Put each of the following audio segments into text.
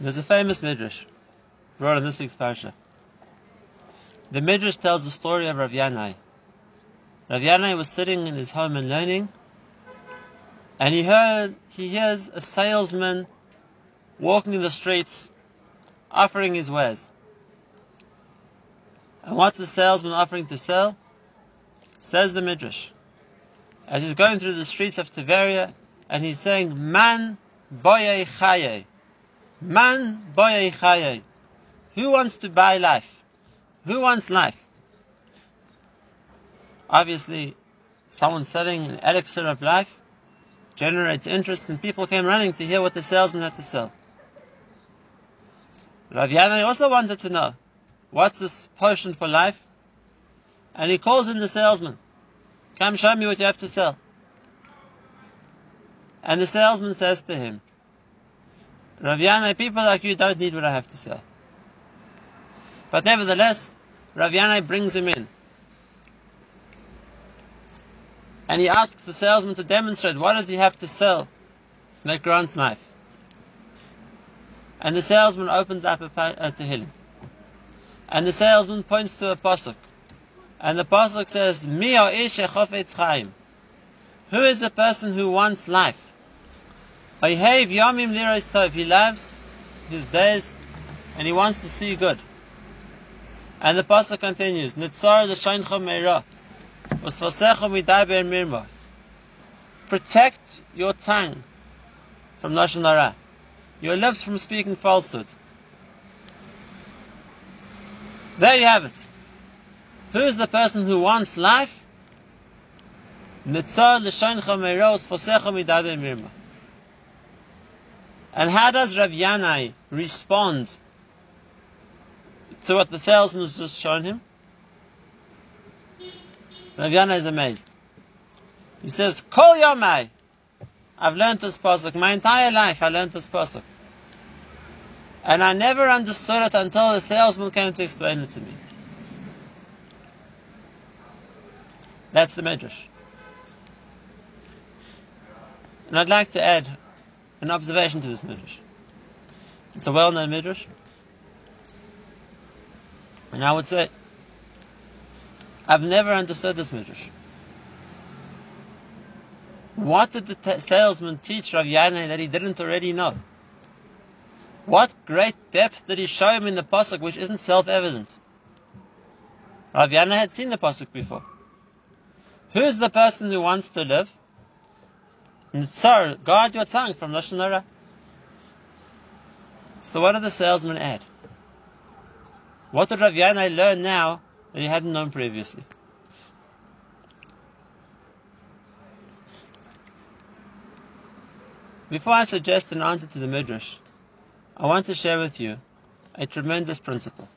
There's a famous midrash brought in this week's parsha. The midrash tells the story of Rav Yanai. Rav Yanai was sitting in his home and learning, and he heard he hears a salesman walking in the streets, offering his wares. And what's the salesman offering to sell? Says the midrash. As he's going through the streets of Tiberia, and he's saying, "Man boye chaye, man boye chaye." Who wants to buy life? Who wants life? Obviously, someone selling an elixir of life generates interest, and people came running to hear what the salesman had to sell. Rav Yanai also wanted to know what's this potion for life, and he calls in the salesman. Come show me what you have to sell. And the salesman says to him, Rav Yanai, people like you don't need what I have to sell. But nevertheless, Rav Yanai brings him in. And he asks the salesman to demonstrate what does he have to sell that grants life. And the salesman opens up a uh, Tehillim. And the salesman points to a pasuk. And the pasuk says, Mi. Who is the person who wants life? Oyhev yomim liros. He loves his days and he wants to see good. And the pasuk continues, Nitzar l'shayncha meira, usvasecha midaber mirma. Protect your tongue from lashon hara, your lips from speaking falsehood. There you have it. Who is the person who wants life? Nitzar l'shayncha meira, usvasecha midaber mirma. And how does Rav Yanai respond to what the salesman has just shown him? Rav Yanai is amazed. He says, Kol Yomai. I've learned this pasuk. My entire life I learned this pasuk. And I never understood it until the salesman came to explain it to me. That's the Midrash. And I'd like to add an observation to this Midrash. It's a well-known Midrash. And I would say, I've never understood this midrash. What did the t- salesman teach Rav Yanai that he didn't already know? What great depth did he show him in the pasuk, which isn't self-evident? Rav Yanai had seen the pasuk before. Who's the person who wants to live? Nitzar, guard your tongue from lashon hara. So what did the salesman add? What did Rav Yanai learn now that he hadn't known previously? Before I suggest an answer to the Midrash, I want to share with you a tremendous principle.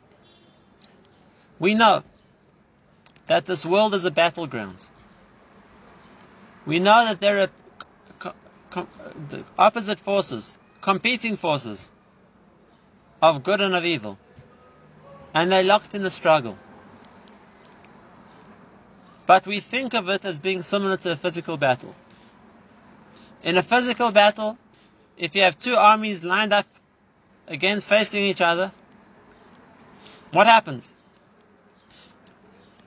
We know that this world is a battleground. We know that there are co- co- opposite forces, competing forces of good and of evil and they're locked in a struggle. But we think of it as being similar to a physical battle. In a physical battle, if you have two armies lined up against facing each other, what happens?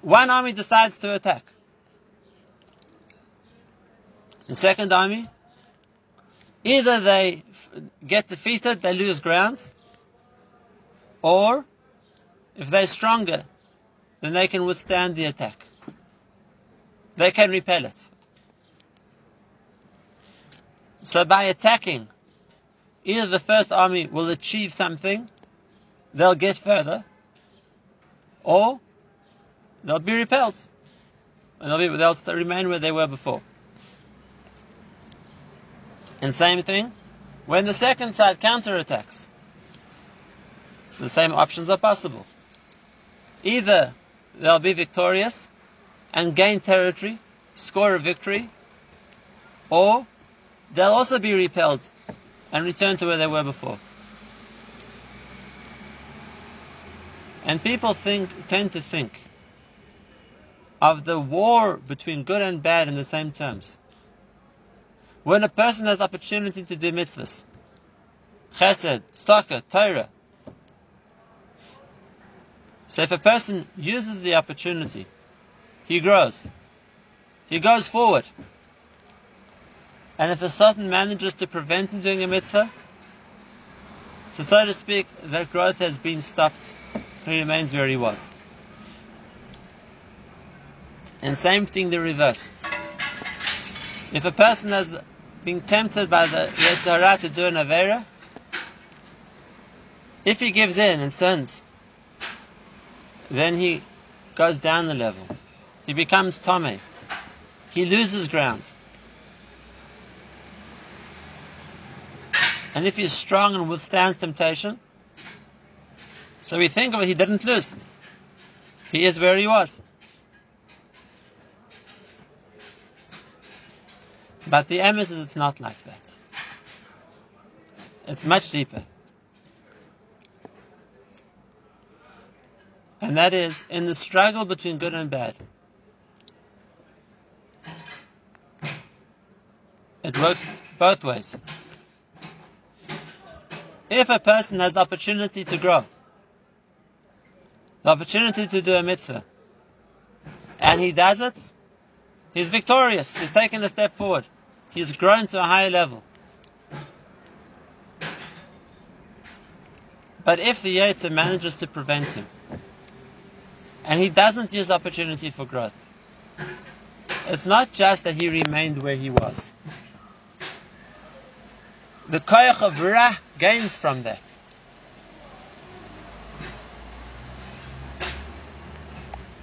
One army decides to attack. The second army, either they get defeated, they lose ground, or if they're stronger, then they can withstand the attack. They can repel it. So by attacking, either the first army will achieve something, they'll get further, or they'll be repelled. And they'll, be, they'll remain where they were before. And same thing, when the second side counterattacks, the same options are possible. Either they'll be victorious and gain territory, score a victory, or they'll also be repelled and return to where they were before. And people think, tend to think of the war between good and bad in the same terms. When a person has opportunity to do mitzvahs, chesed, tzedakah, Torah. So if a person uses the opportunity, he grows. He goes forward. And if a Satan manages to prevent him doing a mitzvah, so so to speak, that growth has been stopped. He remains where he was. And same thing the reverse. If a person has been tempted by the Yetzer Hara to do an Avera, if he gives in and sins, then he goes down the level. He becomes Tomei. He loses ground. And if he's strong and withstands temptation, so we think of it, he didn't lose. He is where he was. But the emes is it's not like that. It's much deeper. And that is in the struggle between good and bad. It works both ways. If a person has the opportunity to grow, the opportunity to do a mitzvah, and he does it, he's victorious. He's taken a step forward. He's grown to a higher level. But if the Yetzer manages to prevent him, and he doesn't use the opportunity for growth, it's not just that he remained where he was. The koyach of Ra gains from that.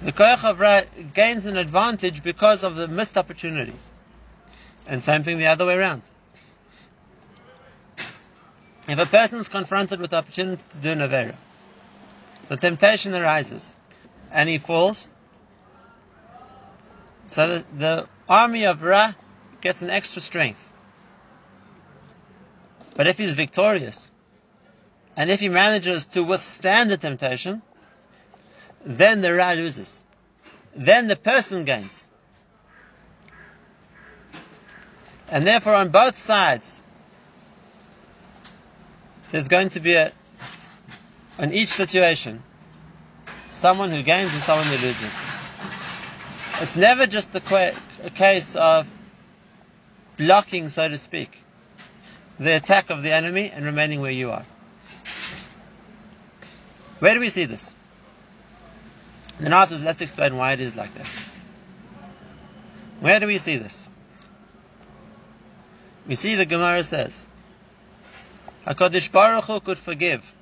The koyach of Ra gains an advantage because of the missed opportunity. And same thing the other way around. If a person is confronted with the opportunity to do an Avera, the temptation arises, and he falls, so the, the army of Ra gets an extra strength. But if he's victorious, and if he manages to withstand the temptation, then the Ra loses. Then the person gains. And therefore, on both sides, there's going to be a, in each situation, someone who gains and someone who loses. It's never just a, a case of blocking, so to speak, the attack of the enemy and remaining where you are. Where do we see this? And then afterwards, let's explain why it is like that. Where do we see this? We see the Gemara says, HaKadosh Baruch Hu could forgive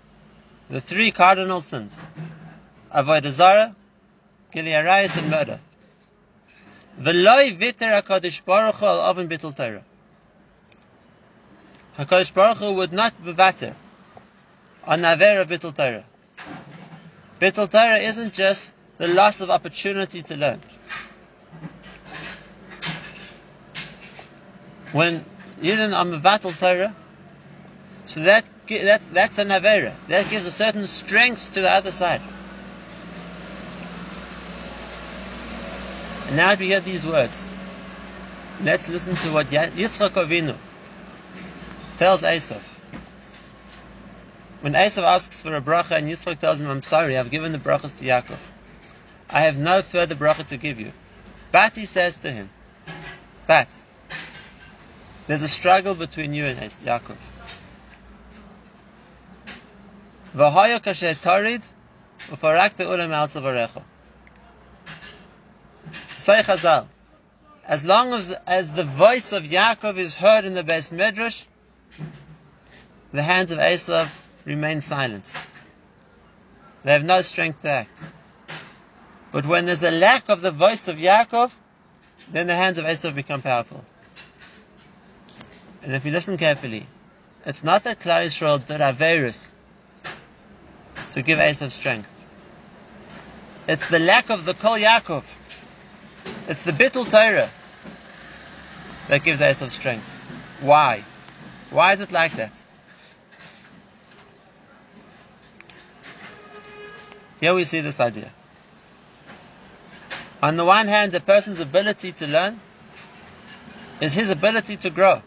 the three cardinal sins, Avodah Zarah, Gilui Arayis, and murder. V'loi viter HaKadosh Baruch Hu al Avon Bittul Torah. HaKadosh Baruch Hu would not be better on Naver of Bittul Torah. Bittul Torah isn't just the loss of opportunity to learn. When Yidden are Mevatel Torah, so that, that's, that's an Avera. That gives a certain strength to the other side. And now we hear these words. Let's listen to what Yitzchak Avinu tells Esav. When Esav asks for a bracha and Yitzchak tells him, I'm sorry, I've given the brachas to Yaakov. I have no further bracha to give you. But he says to him, but there's a struggle between you and Yaakov. V'haya kasher tarid ufarakta ulam al. Say Chazal, as long as, as the voice of Yaakov is heard in the Beis Midrash, the hands of Esav remain silent. They have no strength to act. But when there's a lack of the voice of Yaakov, then the hands of Esav become powerful. And if you listen carefully, it's not that Klal Yisrael did to give Esav strength. It's the lack of the Kol Yaakov. It's the Bittul Torah that gives Esav strength. Why? Why is it like that? Here we see this idea. On the one hand, the person's ability to learn is his ability to grow.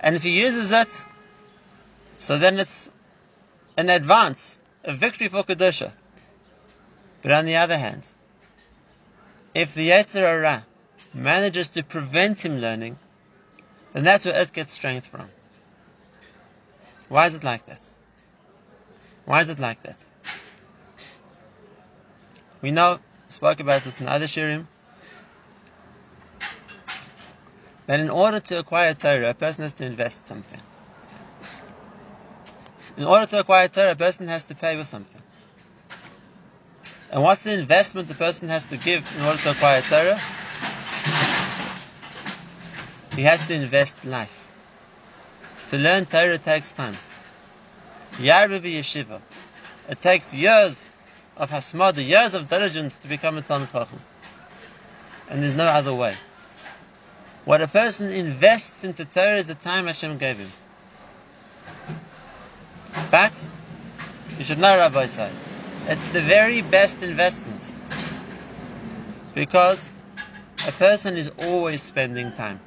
And if he uses it, So then it's an advance, a victory for Kedusha. But on the other hand, if the Yetzer Hara manages to prevent him learning, then that's where it gets strength from. Why is it like that? Why is it like that? We know, spoke about this in other shiurim, that in order to acquire Torah, a person has to invest something. In order to acquire Torah, a person has to pay with something. And what's the investment the person has to give in order to acquire Torah? He has to invest life. To learn Torah takes time. Yarbi Yeshiva. It takes years of hasmada, years of diligence to become a Talmud Chacham. And there's no other way. What a person invests into Torah is the time Hashem gave him. But, you should know, Rabbi said, it's the very best investment. Because a person is always spending time.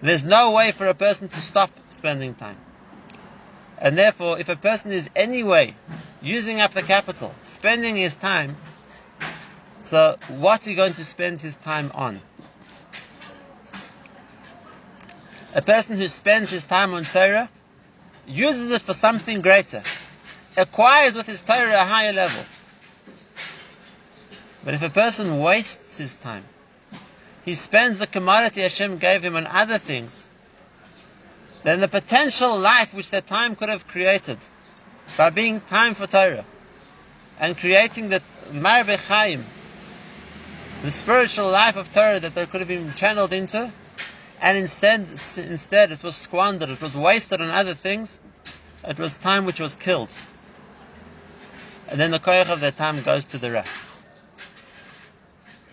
There's no way for a person to stop spending time. And therefore, if a person is anyway using up the capital, spending his time, so what's he going to spend his time on? A person who spends his time on Torah uses it for something greater, acquires with his Torah a higher level. But if a person wastes his time, he spends the commodity Hashem gave him on other things, then the potential life which that time could have created by being time for Torah and creating the Marbe Chaim, the spiritual life of Torah that there could have been channeled into, and instead, instead it was squandered, it was wasted on other things, it was time which was killed. And then the koyach of that time goes to the Ra.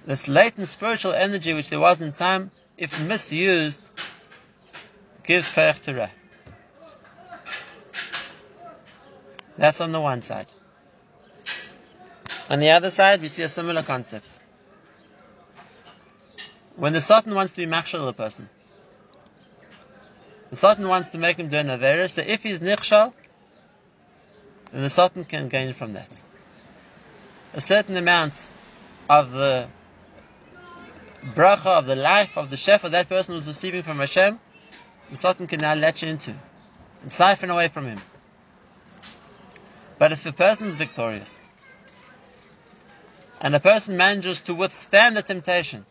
This latent spiritual energy which there was in time, if misused, gives koyach to Ra. That's on the one side. On the other side, we see a similar concept. When the Satan wants to be machshel a person, the Satan wants to make him do an avera, so if he's nichshal, then the Satan can gain from that. A certain amount of the bracha, of the life, of the shefa that person was receiving from Hashem, the Satan can now latch into and siphon away from him. But if a person is victorious, and a person manages to withstand the temptation,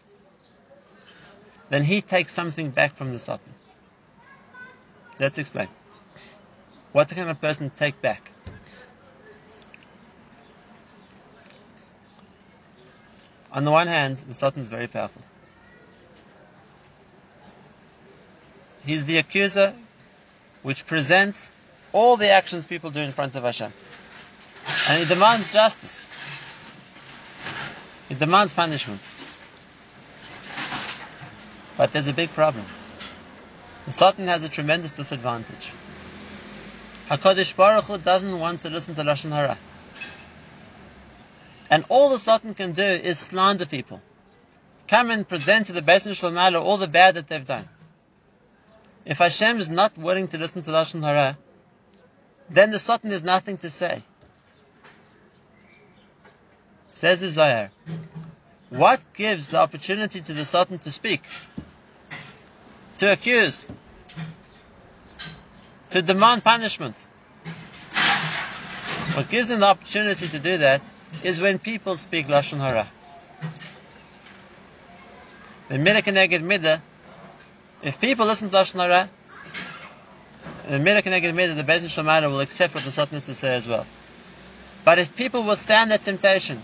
then he takes something back from the Satan. Let's explain. What can a person take back? On the one hand, the Satan is very powerful. He's the accuser which presents all the actions people do in front of Hashem. And he demands justice. He demands punishment. But there's a big problem. Satan has a tremendous disadvantage. HaKadosh Baruch Hu doesn't want to listen to Lashon Hara. And all the Satan can do is slander people. Come and present to the Beis Shalom all the bad that they've done. If Hashem is not willing to listen to Lashon Hara, then the Satan has nothing to say. Says the Isaiah, what gives the opportunity to the Satan to speak? To accuse? To demand punishment? What gives him the opportunity to do that is when people speak Lashon Hara. The Midah Keneged Midah, if people listen to Lashon Hara, the Midah Keneged Midah, the Beis Shemana will accept what the Satan has to say as well. But if people will stand that temptation,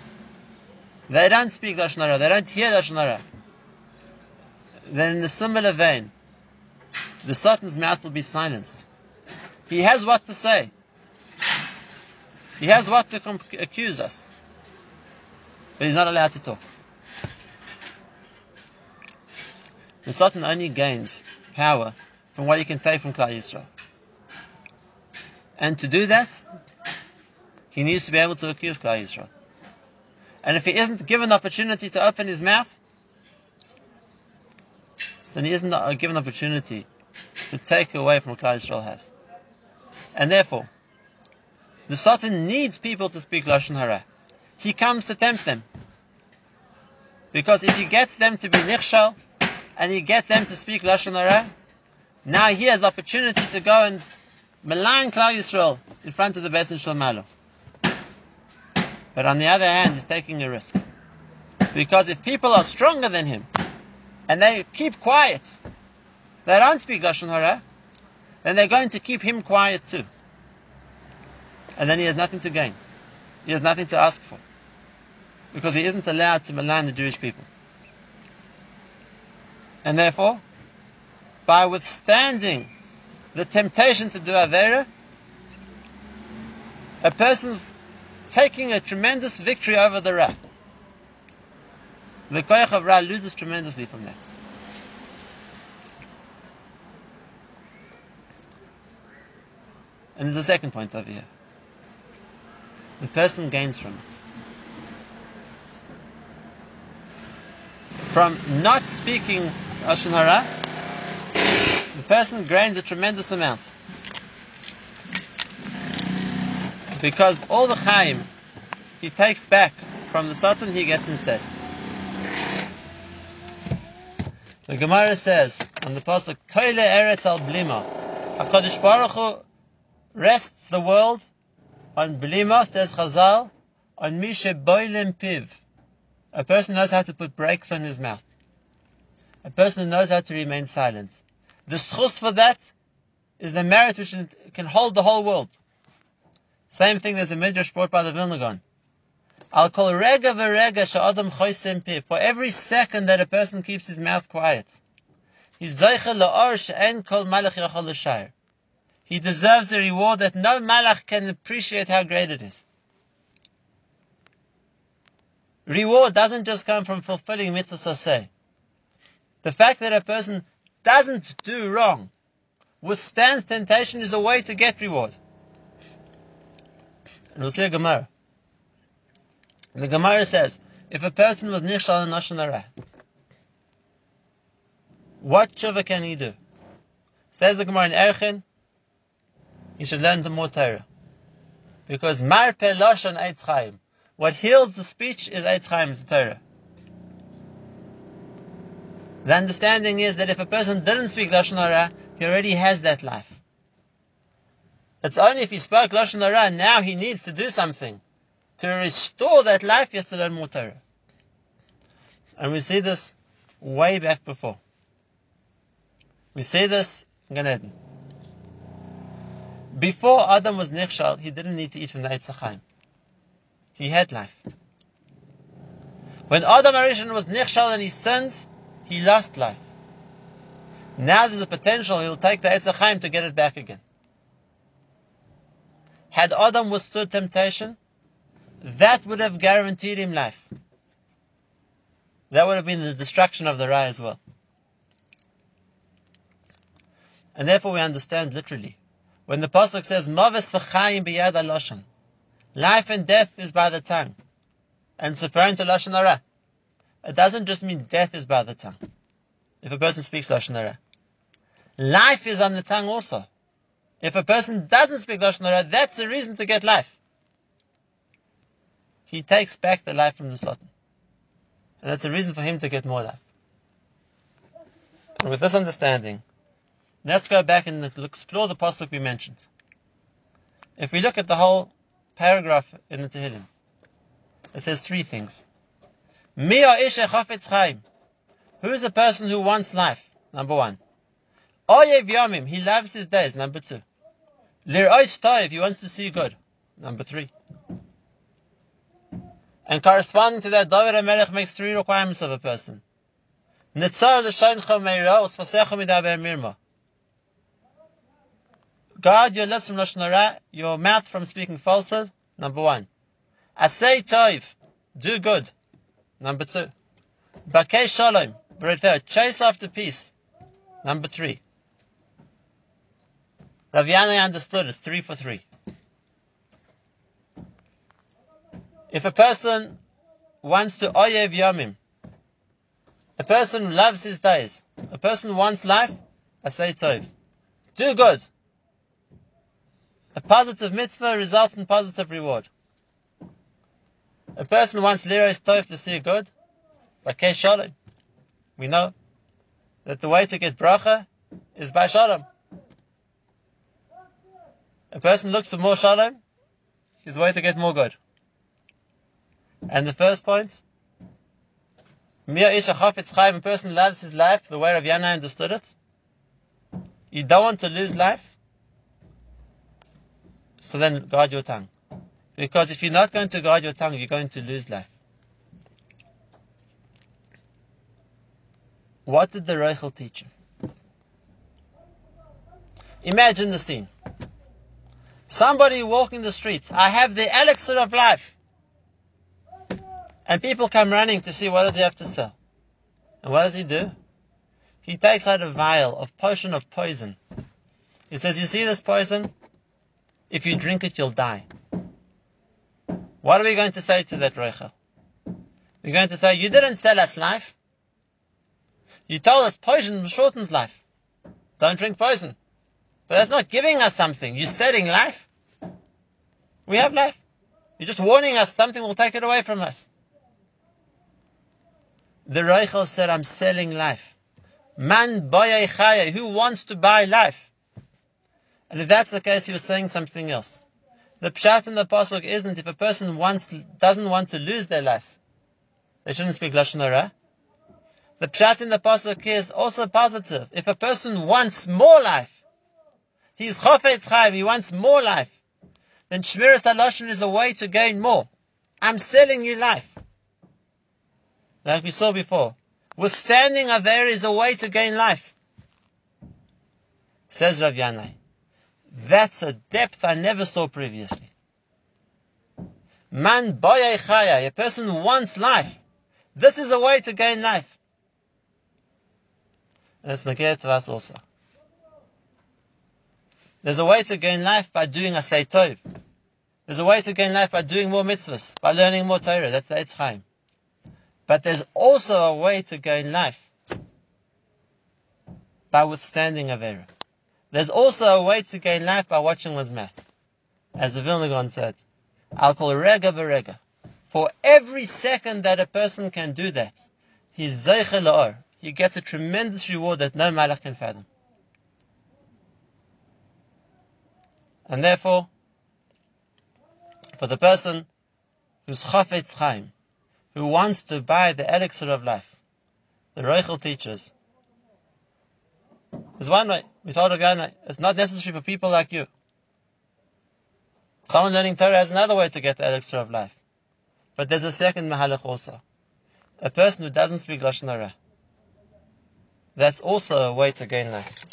they don't speak Lashon Hara, they don't hear Lashon Hara, then in a similar vein, the Satan's mouth will be silenced. He has what to say. He has what to comp- accuse us. But he's not allowed to talk. The sultan only gains power from what he can take from Klal Yisrael. And to do that, he needs to be able to accuse Klal Yisrael. And if he isn't given the opportunity to open his mouth, then he isn't uh, given the opportunity to take away from Klal Yisrael has. And therefore, the Satan needs people to speak Lashon Hara. He comes to tempt them. Because if he gets them to be nichshal, and he gets them to speak Lashon Hara, now he has the opportunity to go and malign Klal Yisrael in front of the Beis Shalmalo. But on the other hand, he's taking a risk. Because if people are stronger than him, and they keep quiet, they don't speak Lashon Hara, then they're going to keep him quiet too. And then he has nothing to gain. He has nothing to ask for. Because he isn't allowed to malign the Jewish people. And therefore, by withstanding the temptation to do Avera, a person's taking a tremendous victory over the Ra. The Koyach of Ra loses tremendously from that. And there's a second point over here. The person gains from it. From not speaking Lashon the person gains a tremendous amount. Because all the Chaim he takes back from the Satan, he gets instead. The Gemara says on the pasuk, "Toile eretz al blima." Hakadosh Baruch Hu rests the world on blima, says Chazal, on mishe boilim piv. A person knows how to put brakes on his mouth. A person knows how to remain silent. The schus for that is the merit which can hold the whole world. Same thing as a midrash brought by the Vilna Gaon. Al kol rega v'rega sha'adam choysem piv. For every second that a person keeps his mouth quiet, he's zeicha la'ar she'en kol malach yachol l'shayr. He deserves a reward that no malach can appreciate how great it is. Reward doesn't just come from fulfilling mitzvah say. The fact that a person doesn't do wrong, withstands temptation is a way to get reward. And we'll see a Gemara. the Gemara says, if a person was nichshal in Lashon what tshuva can he do? Says the Gemara in Erchin, he should learn the more Torah. Because marpe lashon eitz chaim. What heals the speech is eitz chaim, the Torah. The understanding is that if a person didn't speak lashon hara, he already has that life. It's only if he spoke lashon hara now he needs to do something to restore that life. He has to learn more Torah, and we see this way back before. We see this in Gan Eden. Before Adam was nichshal, he didn't need to eat from the Eitz He had life. When Adam Arishon was nichshal and he sinned, he lost life. Now there's a potential he'll take the Eitz to get it back again. Had Adam withstood temptation, that would have guaranteed him life. That would have been the destruction of the Ra as well. And therefore we understand literally when the pasuk says, "Maves v'chayim biyad aloshan," life and death is by the tongue, and it's referring to lashon hara. It doesn't just mean death is by the tongue. If a person speaks lashon hara, life is on the tongue also. If a person doesn't speak lashon hara, that's the reason to get life. He takes back the life from the Satan. and that's a reason for him to get more life. And with this understanding, Let's go back and explore the pasuk we mentioned. If we look at the whole paragraph in the Tehillim, it says three things. Who is a person who wants life? Number one. Oyev Yomim, he loves his days. Number two. Lir'ois Toiv, he wants to see good. Number three. And corresponding to that, David HaMelech makes three requirements of a person. Nitzar l'shayncha meira, usfasecha midaber mirma. Guard your lips from lashon hara, your mouth from speaking falsehood. Number one. Asay toiv, do good. Number two. Bakei shalom, chase after peace. Number three. Rav Yanai understood it's three for three. If a person wants to oyev yomim, a person loves his days, a person wants life, I say tov. Do good. A positive mitzvah results in positive reward. A person wants liros tov to see good, Bakei shalom. We know that the way to get bracha is by shalom. A person looks for more shalom, his way to get more good. And the first point, Mir ish a chafetz chayim, a person loves his life the way Rav Yanai understood it. You don't want to lose life, so then guard your tongue. Because if you're not going to guard your tongue, you're going to lose life. What did the Reichel teach him? Imagine the scene. Somebody walking the streets. I have the elixir of life. And people come running to see what does he have to sell. And what does he do? He takes out a vial of potion of poison. He says, you see this poison? If you drink it, you'll die. What are we going to say to that Reichel? We're going to say, you didn't sell us life. You told us poison shortens life. Don't drink poison. But that's not giving us something. You're selling life. We have life. You're just warning us something will take it away from us. The Reichel said, I'm selling life. Man chaya, who wants to buy life? And if that's the case, he was saying something else. The pshat in the pasuk isn't if a person wants, doesn't want to lose their life, they shouldn't speak lashon hara. The pshat in the pasuk is also positive. If a person wants more life, he's chofetz chayv, he wants more life, then shmiras halashon is a way to gain more. I'm selling you life like we saw before. Withstanding Aver is a way to gain life. Says Rav Yanai. That's a depth I never saw previously. Man chaya, a person wants life. This is a way to gain life. And it's negated to us also. There's a way to gain life by doing a tov. There's a way to gain life by doing more mitzvahs, by learning more Torah. That's the Chaim. But there's also a way to gain life by withstanding Avera. There's also a way to gain life by watching one's mouth. As the Vilna Gaon said, Al kol rega berega. For every second that a person can do that, he's zeichel He gets a tremendous reward that no malach can fathom. And therefore, for the person who's chafetz chaim, who wants to buy the elixir of life. The Reichel teaches. There's one way. We told Ravina, it's not necessary for people like you. Someone learning Torah has another way to get the elixir of life. But there's a second mahalach also. A person who doesn't speak Lashon Hara. That's also a way to gain life.